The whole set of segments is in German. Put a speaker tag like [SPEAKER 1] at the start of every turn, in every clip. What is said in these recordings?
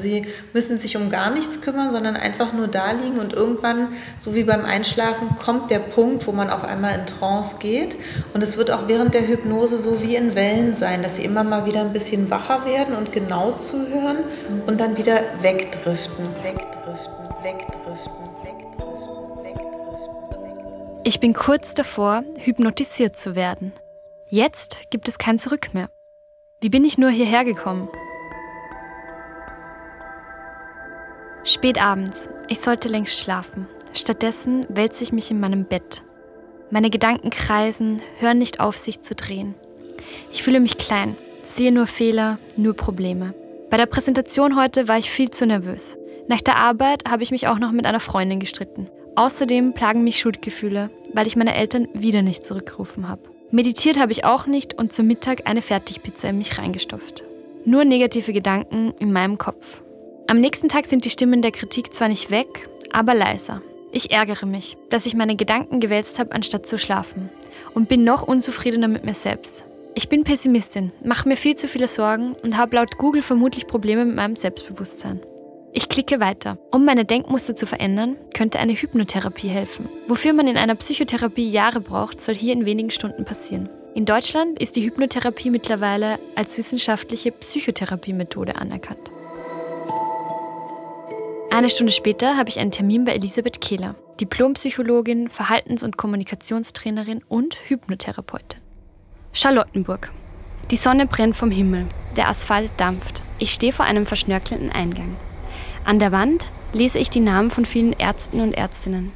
[SPEAKER 1] Sie müssen sich um gar nichts kümmern, sondern einfach nur da liegen und irgendwann, so wie beim Einschlafen, kommt der Punkt, wo man auf einmal in Trance geht. Und es wird auch während der Hypnose so wie in Wellen sein, dass sie immer mal wieder ein bisschen wacher werden und genau zuhören und dann wieder wegdriften, wegdriften, wegdriften.
[SPEAKER 2] Ich bin kurz davor, hypnotisiert zu werden. Jetzt gibt es kein Zurück mehr. Wie bin ich nur hierher gekommen? Spät abends. Ich sollte längst schlafen. Stattdessen wälze ich mich in meinem Bett. Meine Gedanken kreisen, hören nicht auf, sich zu drehen. Ich fühle mich klein, sehe nur Fehler, nur Probleme. Bei der Präsentation heute war ich viel zu nervös. Nach der Arbeit habe ich mich auch noch mit einer Freundin gestritten. Außerdem plagen mich Schuldgefühle, weil ich meine Eltern wieder nicht zurückgerufen habe. Meditiert habe ich auch nicht und zum Mittag eine Fertigpizza in mich reingestopft. Nur negative Gedanken in meinem Kopf. Am nächsten Tag sind die Stimmen der Kritik zwar nicht weg, aber leiser. Ich ärgere mich, dass ich meine Gedanken gewälzt habe, anstatt zu schlafen. Und bin noch unzufriedener mit mir selbst. Ich bin Pessimistin, mache mir viel zu viele Sorgen und habe laut Google vermutlich Probleme mit meinem Selbstbewusstsein. Ich klicke weiter. Um meine Denkmuster zu verändern, könnte eine Hypnotherapie helfen. Wofür man in einer Psychotherapie Jahre braucht, soll hier in wenigen Stunden passieren. In Deutschland ist die Hypnotherapie mittlerweile als wissenschaftliche Psychotherapiemethode anerkannt. Eine Stunde später habe ich einen Termin bei Elisabeth Kehler, Diplompsychologin, Verhaltens- und Kommunikationstrainerin und Hypnotherapeutin. Charlottenburg. Die Sonne brennt vom Himmel, der Asphalt dampft. Ich stehe vor einem verschnörkelnden Eingang. An der Wand lese ich die Namen von vielen Ärzten und Ärztinnen.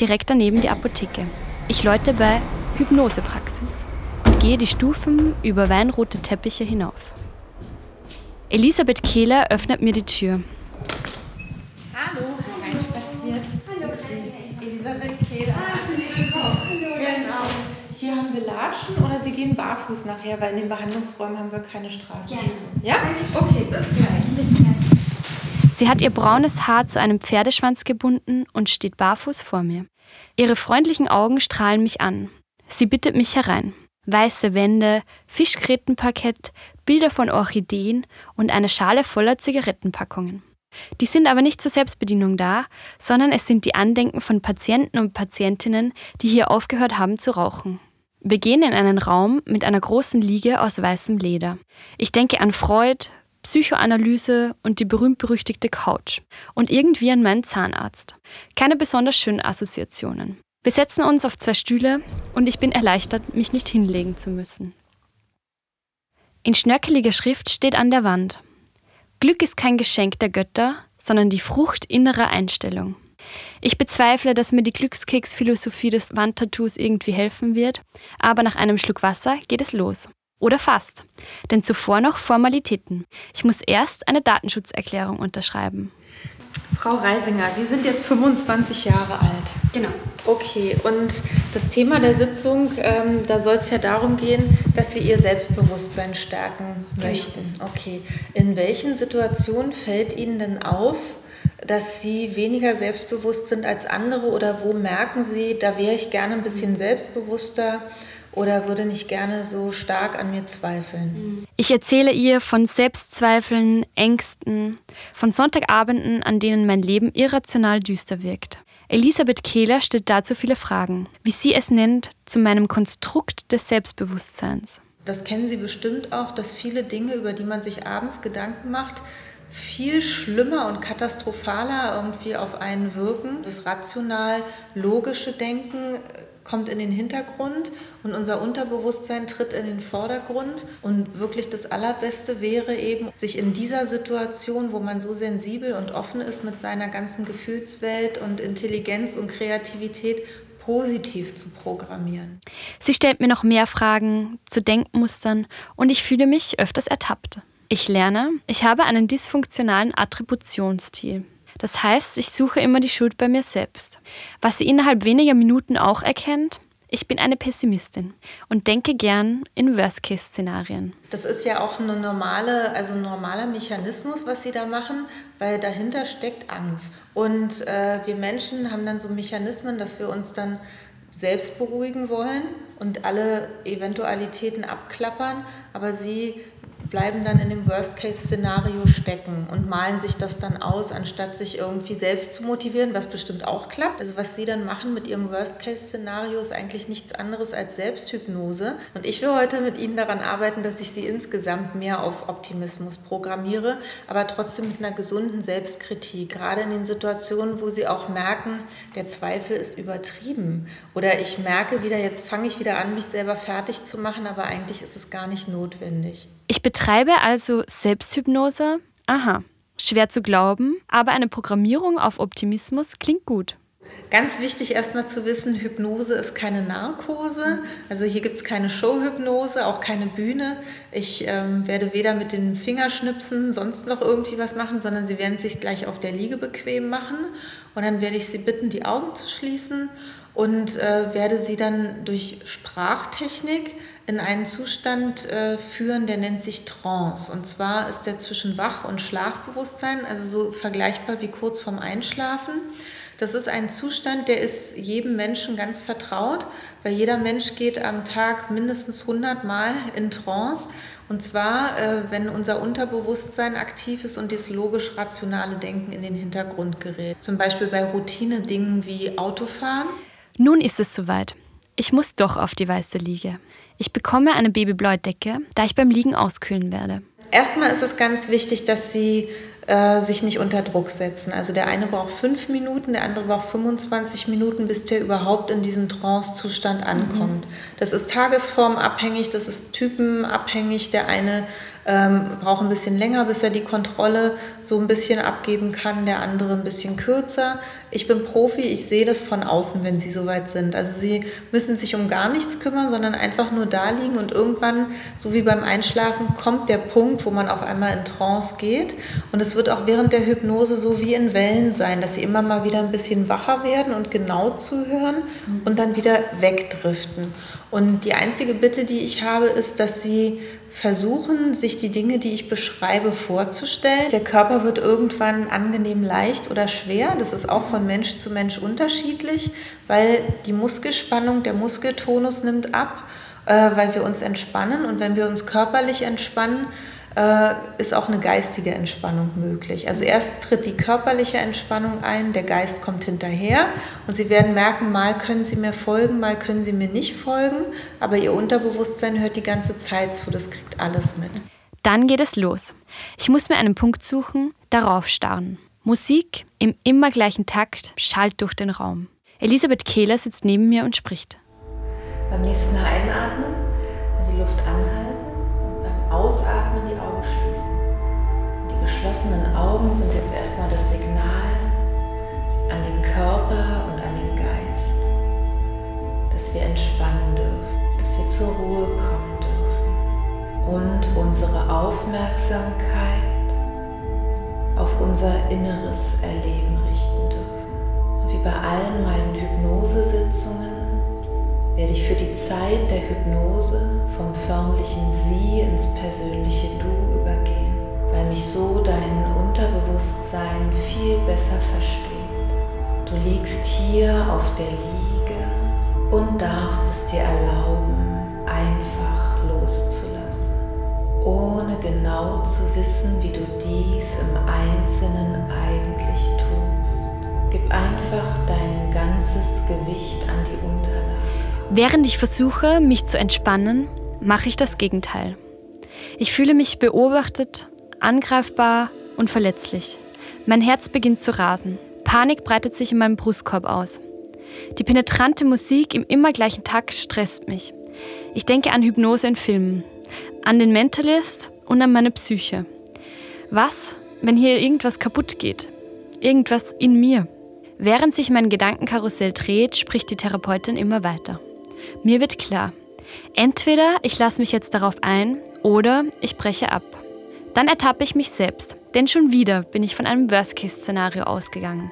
[SPEAKER 2] Direkt daneben die Apotheke. Ich läute bei Hypnosepraxis und gehe die Stufen über weinrote Teppiche hinauf. Elisabeth Kehler öffnet mir die Tür.
[SPEAKER 1] Latschen oder Sie gehen barfuß nachher, weil in den Behandlungsräumen haben wir keine Straßenschuhe. Ja. ja? Okay, bis gleich. Bis gleich.
[SPEAKER 2] Sie hat ihr braunes Haar zu einem Pferdeschwanz gebunden und steht barfuß vor mir. Ihre freundlichen Augen strahlen mich an. Sie bittet mich herein. Weiße Wände, Fischgrätenparkett, Bilder von Orchideen und eine Schale voller Zigarettenpackungen. Die sind aber nicht zur Selbstbedienung da, sondern es sind die Andenken von Patienten und Patientinnen, die hier aufgehört haben zu rauchen. Wir gehen in einen Raum mit einer großen Liege aus weißem Leder. Ich denke an Freud, Psychoanalyse und die berühmt-berüchtigte Couch und irgendwie an meinen Zahnarzt. Keine besonders schönen Assoziationen. Wir setzen uns auf zwei Stühle und ich bin erleichtert, mich nicht hinlegen zu müssen. In schnörkeliger Schrift steht an der Wand: Glück ist kein Geschenk der Götter, sondern die Frucht innerer Einstellung. Ich bezweifle, dass mir die Glückskeks-Philosophie des Wandtattoos irgendwie helfen wird, aber nach einem Schluck Wasser geht es los. Oder fast. Denn zuvor noch Formalitäten. Ich muss erst eine Datenschutzerklärung unterschreiben.
[SPEAKER 1] Frau Reisinger, Sie sind jetzt 25 Jahre alt.
[SPEAKER 2] Genau.
[SPEAKER 1] Okay, und das Thema der Sitzung, ähm, da soll es ja darum gehen, dass Sie Ihr Selbstbewusstsein stärken genau. möchten. Okay. In welchen Situationen fällt Ihnen denn auf, dass Sie weniger selbstbewusst sind als andere oder wo merken Sie, da wäre ich gerne ein bisschen selbstbewusster? Oder würde nicht gerne so stark an mir zweifeln.
[SPEAKER 2] Ich erzähle ihr von Selbstzweifeln, Ängsten, von Sonntagabenden, an denen mein Leben irrational düster wirkt. Elisabeth Kehler stellt dazu viele Fragen, wie sie es nennt, zu meinem Konstrukt des Selbstbewusstseins.
[SPEAKER 1] Das kennen Sie bestimmt auch, dass viele Dinge, über die man sich abends Gedanken macht, viel schlimmer und katastrophaler irgendwie auf einen wirken. Das rational logische Denken kommt in den Hintergrund und unser Unterbewusstsein tritt in den Vordergrund. Und wirklich das Allerbeste wäre eben, sich in dieser Situation, wo man so sensibel und offen ist mit seiner ganzen Gefühlswelt und Intelligenz und Kreativität, positiv zu programmieren.
[SPEAKER 2] Sie stellt mir noch mehr Fragen zu Denkmustern und ich fühle mich öfters ertappt. Ich lerne, ich habe einen dysfunktionalen Attributionsstil. Das heißt, ich suche immer die Schuld bei mir selbst. Was sie innerhalb weniger Minuten auch erkennt, ich bin eine Pessimistin und denke gern in Worst-Case-Szenarien.
[SPEAKER 1] Das ist ja auch eine normale, also ein normaler Mechanismus, was Sie da machen, weil dahinter steckt Angst. Und äh, wir Menschen haben dann so Mechanismen, dass wir uns dann selbst beruhigen wollen und alle Eventualitäten abklappern. Aber Sie bleiben dann in dem Worst-Case-Szenario stecken und malen sich das dann aus, anstatt sich irgendwie selbst zu motivieren, was bestimmt auch klappt. Also was sie dann machen mit ihrem Worst-Case-Szenario ist eigentlich nichts anderes als Selbsthypnose. Und ich will heute mit Ihnen daran arbeiten, dass ich Sie insgesamt mehr auf Optimismus programmiere, aber trotzdem mit einer gesunden Selbstkritik. Gerade in den Situationen, wo Sie auch merken, der Zweifel ist übertrieben oder ich merke wieder, jetzt fange ich wieder an, mich selber fertig zu machen, aber eigentlich ist es gar nicht notwendig.
[SPEAKER 2] Ich betreibe also Selbsthypnose. Aha, schwer zu glauben, aber eine Programmierung auf Optimismus klingt gut.
[SPEAKER 1] Ganz wichtig erstmal zu wissen, Hypnose ist keine Narkose. Also hier gibt es keine Showhypnose, auch keine Bühne. Ich ähm, werde weder mit den Fingerschnipsen sonst noch irgendwie was machen, sondern Sie werden sich gleich auf der Liege bequem machen. Und dann werde ich Sie bitten, die Augen zu schließen und äh, werde Sie dann durch Sprachtechnik in einen Zustand äh, führen, der nennt sich Trance. Und zwar ist der zwischen Wach- und Schlafbewusstsein, also so vergleichbar wie kurz vorm Einschlafen. Das ist ein Zustand, der ist jedem Menschen ganz vertraut, weil jeder Mensch geht am Tag mindestens 100 Mal in Trance. Und zwar, äh, wenn unser Unterbewusstsein aktiv ist und das logisch-rationale Denken in den Hintergrund gerät. Zum Beispiel bei Routine-Dingen wie Autofahren.
[SPEAKER 2] Nun ist es soweit. Ich muss doch auf die weiße Liege. Ich bekomme eine babyblaue Decke, da ich beim Liegen auskühlen werde.
[SPEAKER 1] Erstmal ist es ganz wichtig, dass Sie äh, sich nicht unter Druck setzen. Also der eine braucht fünf Minuten, der andere braucht 25 Minuten, bis der überhaupt in diesen Trance-Zustand ankommt. Mhm. Das ist tagesformabhängig, das ist typenabhängig. Der eine ähm, braucht ein bisschen länger, bis er die Kontrolle so ein bisschen abgeben kann, der andere ein bisschen kürzer. Ich bin Profi, ich sehe das von außen, wenn sie soweit sind. Also sie müssen sich um gar nichts kümmern, sondern einfach nur da liegen und irgendwann, so wie beim Einschlafen, kommt der Punkt, wo man auf einmal in Trance geht. Und es wird auch während der Hypnose so wie in Wellen sein, dass sie immer mal wieder ein bisschen wacher werden und genau zuhören und dann wieder wegdriften. Und die einzige Bitte, die ich habe, ist, dass sie versuchen, sich die Dinge, die ich beschreibe, vorzustellen. Der Körper wird irgendwann angenehm leicht oder schwer. Das ist auch von Mensch zu Mensch unterschiedlich, weil die Muskelspannung, der Muskeltonus nimmt ab, äh, weil wir uns entspannen. Und wenn wir uns körperlich entspannen, ist auch eine geistige Entspannung möglich. Also erst tritt die körperliche Entspannung ein, der Geist kommt hinterher und Sie werden merken, mal können Sie mir folgen, mal können Sie mir nicht folgen, aber Ihr Unterbewusstsein hört die ganze Zeit zu, das kriegt alles mit.
[SPEAKER 2] Dann geht es los. Ich muss mir einen Punkt suchen, darauf starren. Musik im immer gleichen Takt schallt durch den Raum. Elisabeth Kehler sitzt neben mir und spricht.
[SPEAKER 1] Beim nächsten Einatmen zur Ruhe kommen dürfen und unsere Aufmerksamkeit auf unser inneres Erleben richten dürfen. Und wie bei allen meinen Hypnosesitzungen werde ich für die Zeit der Hypnose vom förmlichen Sie ins persönliche Du übergehen, weil mich so dein Unterbewusstsein viel besser versteht. Du liegst hier auf der Liege und darfst es dir erlauben, genau zu wissen, wie du dies im Einzelnen eigentlich tust. Gib einfach dein ganzes Gewicht an die Unterlage.
[SPEAKER 2] Während ich versuche, mich zu entspannen, mache ich das Gegenteil. Ich fühle mich beobachtet, angreifbar und verletzlich. Mein Herz beginnt zu rasen. Panik breitet sich in meinem Brustkorb aus. Die penetrante Musik im immer gleichen Takt stresst mich. Ich denke an Hypnose in Filmen, an den Mentalist und an meine Psyche. Was, wenn hier irgendwas kaputt geht? Irgendwas in mir? Während sich mein Gedankenkarussell dreht, spricht die Therapeutin immer weiter. Mir wird klar, entweder ich lasse mich jetzt darauf ein oder ich breche ab. Dann ertappe ich mich selbst, denn schon wieder bin ich von einem Worst-Case-Szenario ausgegangen.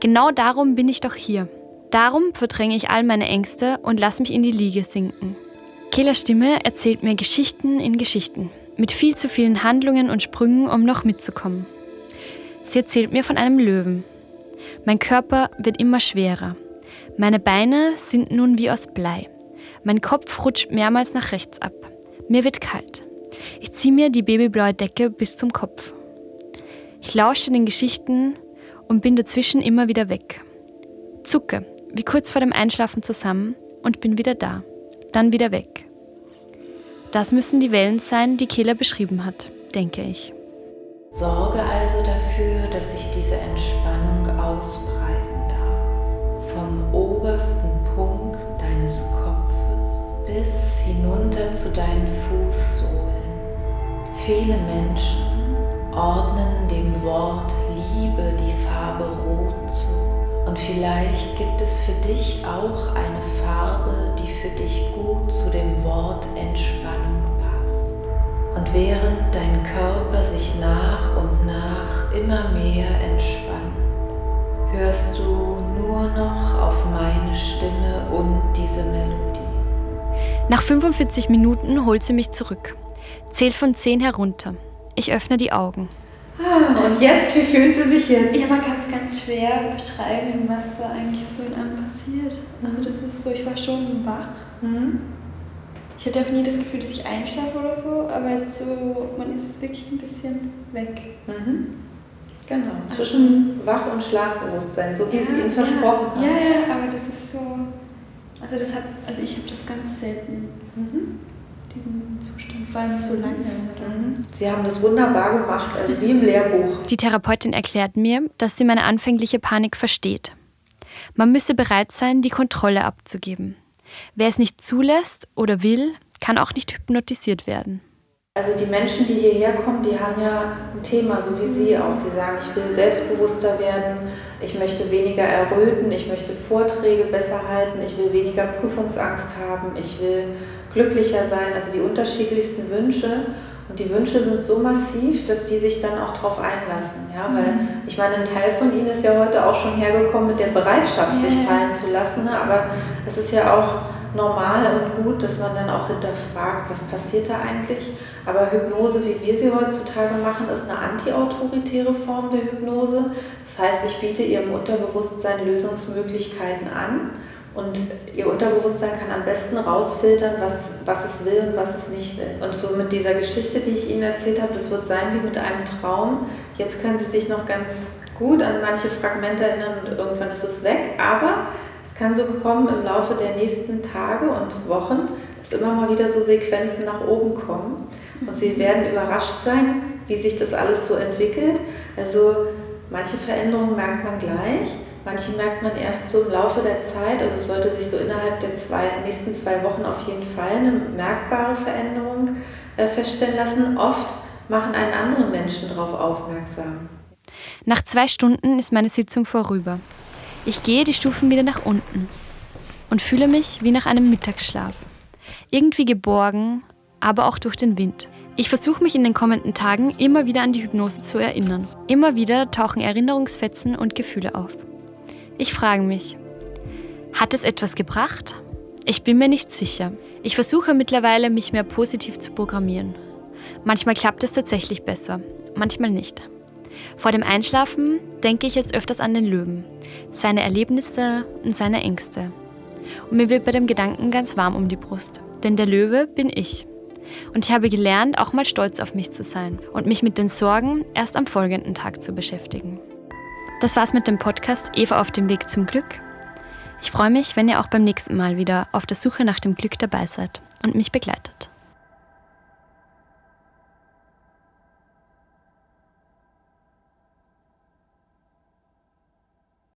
[SPEAKER 2] Genau darum bin ich doch hier. Darum verdränge ich all meine Ängste und lasse mich in die Liege sinken. Kehler Stimme erzählt mir Geschichten in Geschichten, mit viel zu vielen Handlungen und Sprüngen, um noch mitzukommen. Sie erzählt mir von einem Löwen. Mein Körper wird immer schwerer. Meine Beine sind nun wie aus Blei. Mein Kopf rutscht mehrmals nach rechts ab. Mir wird kalt. Ich ziehe mir die babyblaue Decke bis zum Kopf. Ich lausche den Geschichten und bin dazwischen immer wieder weg. Zucke, wie kurz vor dem Einschlafen zusammen und bin wieder da. Dann wieder weg. Das müssen die Wellen sein, die Kehler beschrieben hat, denke ich.
[SPEAKER 1] Sorge also dafür, dass sich diese Entspannung ausbreiten darf. Vom obersten Punkt deines Kopfes bis hinunter zu deinen Fußsohlen. Viele Menschen ordnen dem Wort Liebe die Farbe Rot. Und vielleicht gibt es für dich auch eine Farbe, die für dich gut zu dem Wort Entspannung passt. Und während dein Körper sich nach und nach immer mehr entspannt, hörst du nur noch auf meine Stimme und diese Melodie.
[SPEAKER 2] Nach 45 Minuten holt sie mich zurück, zählt von 10 herunter. Ich öffne die Augen.
[SPEAKER 1] Und jetzt, wie fühlt sie sich jetzt?
[SPEAKER 3] Ja, man kann es ganz schwer beschreiben, was da eigentlich so in einem passiert. Also das ist so, ich war schon wach. Mhm. Ich hatte auch nie das Gefühl, dass ich einschlafe oder so, aber es ist so, man ist wirklich ein bisschen weg. Mhm.
[SPEAKER 1] Genau, zwischen Wach- und Schlafbewusstsein, so wie ja, es Ihnen versprochen
[SPEAKER 3] ja. hat. Ja, ja, aber das ist so, also das hat, also ich habe das ganz selten. Mhm diesen vor allem so lange. Mhm.
[SPEAKER 1] Sie haben das wunderbar gemacht, also wie im Lehrbuch.
[SPEAKER 2] Die Therapeutin erklärt mir, dass sie meine anfängliche Panik versteht. Man müsse bereit sein, die Kontrolle abzugeben. Wer es nicht zulässt oder will, kann auch nicht hypnotisiert werden.
[SPEAKER 1] Also die Menschen, die hierher kommen, die haben ja ein Thema, so wie Sie auch, die sagen, ich will selbstbewusster werden, ich möchte weniger erröten, ich möchte Vorträge besser halten, ich will weniger Prüfungsangst haben, ich will glücklicher sein, also die unterschiedlichsten Wünsche. Und die Wünsche sind so massiv, dass die sich dann auch darauf einlassen. Ja? Weil mhm. ich meine, ein Teil von ihnen ist ja heute auch schon hergekommen mit der Bereitschaft, sich fallen zu lassen. Ne? Aber es ist ja auch normal und gut, dass man dann auch hinterfragt, was passiert da eigentlich. Aber Hypnose, wie wir sie heutzutage machen, ist eine antiautoritäre Form der Hypnose. Das heißt, ich biete ihrem Unterbewusstsein Lösungsmöglichkeiten an und ihr Unterbewusstsein kann am besten rausfiltern, was, was es will und was es nicht will. Und so mit dieser Geschichte, die ich Ihnen erzählt habe, das wird sein wie mit einem Traum. Jetzt können Sie sich noch ganz gut an manche Fragmente erinnern und irgendwann ist es weg. Aber es kann so kommen im Laufe der nächsten Tage und Wochen, dass immer mal wieder so Sequenzen nach oben kommen. Und Sie werden überrascht sein, wie sich das alles so entwickelt. Also manche Veränderungen merkt man gleich. Manche merkt man erst so im Laufe der Zeit, also es sollte sich so innerhalb der zwei, nächsten zwei Wochen auf jeden Fall eine merkbare Veränderung äh, feststellen lassen. Oft machen einen anderen Menschen darauf aufmerksam.
[SPEAKER 2] Nach zwei Stunden ist meine Sitzung vorüber. Ich gehe die Stufen wieder nach unten und fühle mich wie nach einem Mittagsschlaf. Irgendwie geborgen, aber auch durch den Wind. Ich versuche mich in den kommenden Tagen immer wieder an die Hypnose zu erinnern. Immer wieder tauchen Erinnerungsfetzen und Gefühle auf. Ich frage mich, hat es etwas gebracht? Ich bin mir nicht sicher. Ich versuche mittlerweile, mich mehr positiv zu programmieren. Manchmal klappt es tatsächlich besser, manchmal nicht. Vor dem Einschlafen denke ich jetzt öfters an den Löwen, seine Erlebnisse und seine Ängste. Und mir wird bei dem Gedanken ganz warm um die Brust. Denn der Löwe bin ich. Und ich habe gelernt, auch mal stolz auf mich zu sein und mich mit den Sorgen erst am folgenden Tag zu beschäftigen. Das war's mit dem Podcast Eva auf dem Weg zum Glück. Ich freue mich, wenn ihr auch beim nächsten Mal wieder auf der Suche nach dem Glück dabei seid und mich begleitet.